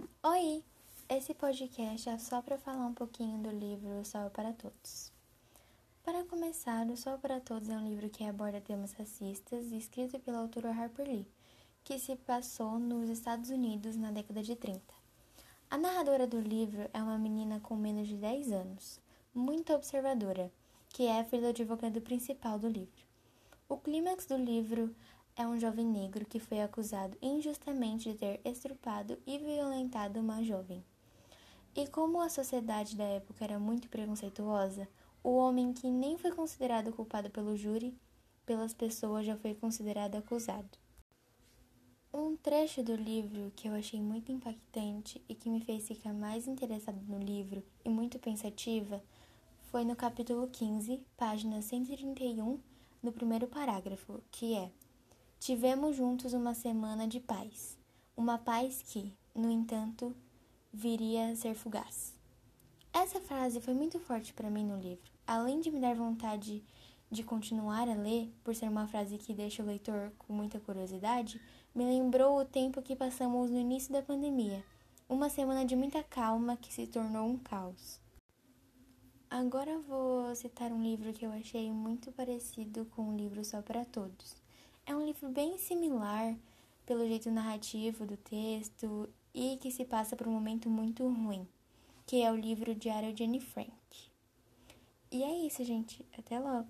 Oi! Esse podcast é só para falar um pouquinho do livro Sol para Todos. Para começar, O Sol para Todos é um livro que aborda temas racistas, escrito pela autora Harper Lee, que se passou nos Estados Unidos na década de 30. A narradora do livro é uma menina com menos de 10 anos, muito observadora, que é a filha do advogado principal do livro. O clímax do livro é um jovem negro que foi acusado injustamente de ter estrupado e violentado uma jovem. E como a sociedade da época era muito preconceituosa, o homem que nem foi considerado culpado pelo júri, pelas pessoas já foi considerado acusado. Um trecho do livro que eu achei muito impactante e que me fez ficar mais interessada no livro e muito pensativa foi no capítulo 15, página 131, no primeiro parágrafo, que é Tivemos juntos uma semana de paz, uma paz que, no entanto, viria a ser fugaz. Essa frase foi muito forte para mim no livro. Além de me dar vontade de continuar a ler, por ser uma frase que deixa o leitor com muita curiosidade, me lembrou o tempo que passamos no início da pandemia, uma semana de muita calma que se tornou um caos. Agora vou citar um livro que eu achei muito parecido com um livro só para todos. É um livro bem similar pelo jeito narrativo do texto e que se passa por um momento muito ruim, que é o livro Diário de Anne Frank. E é isso, gente. Até logo!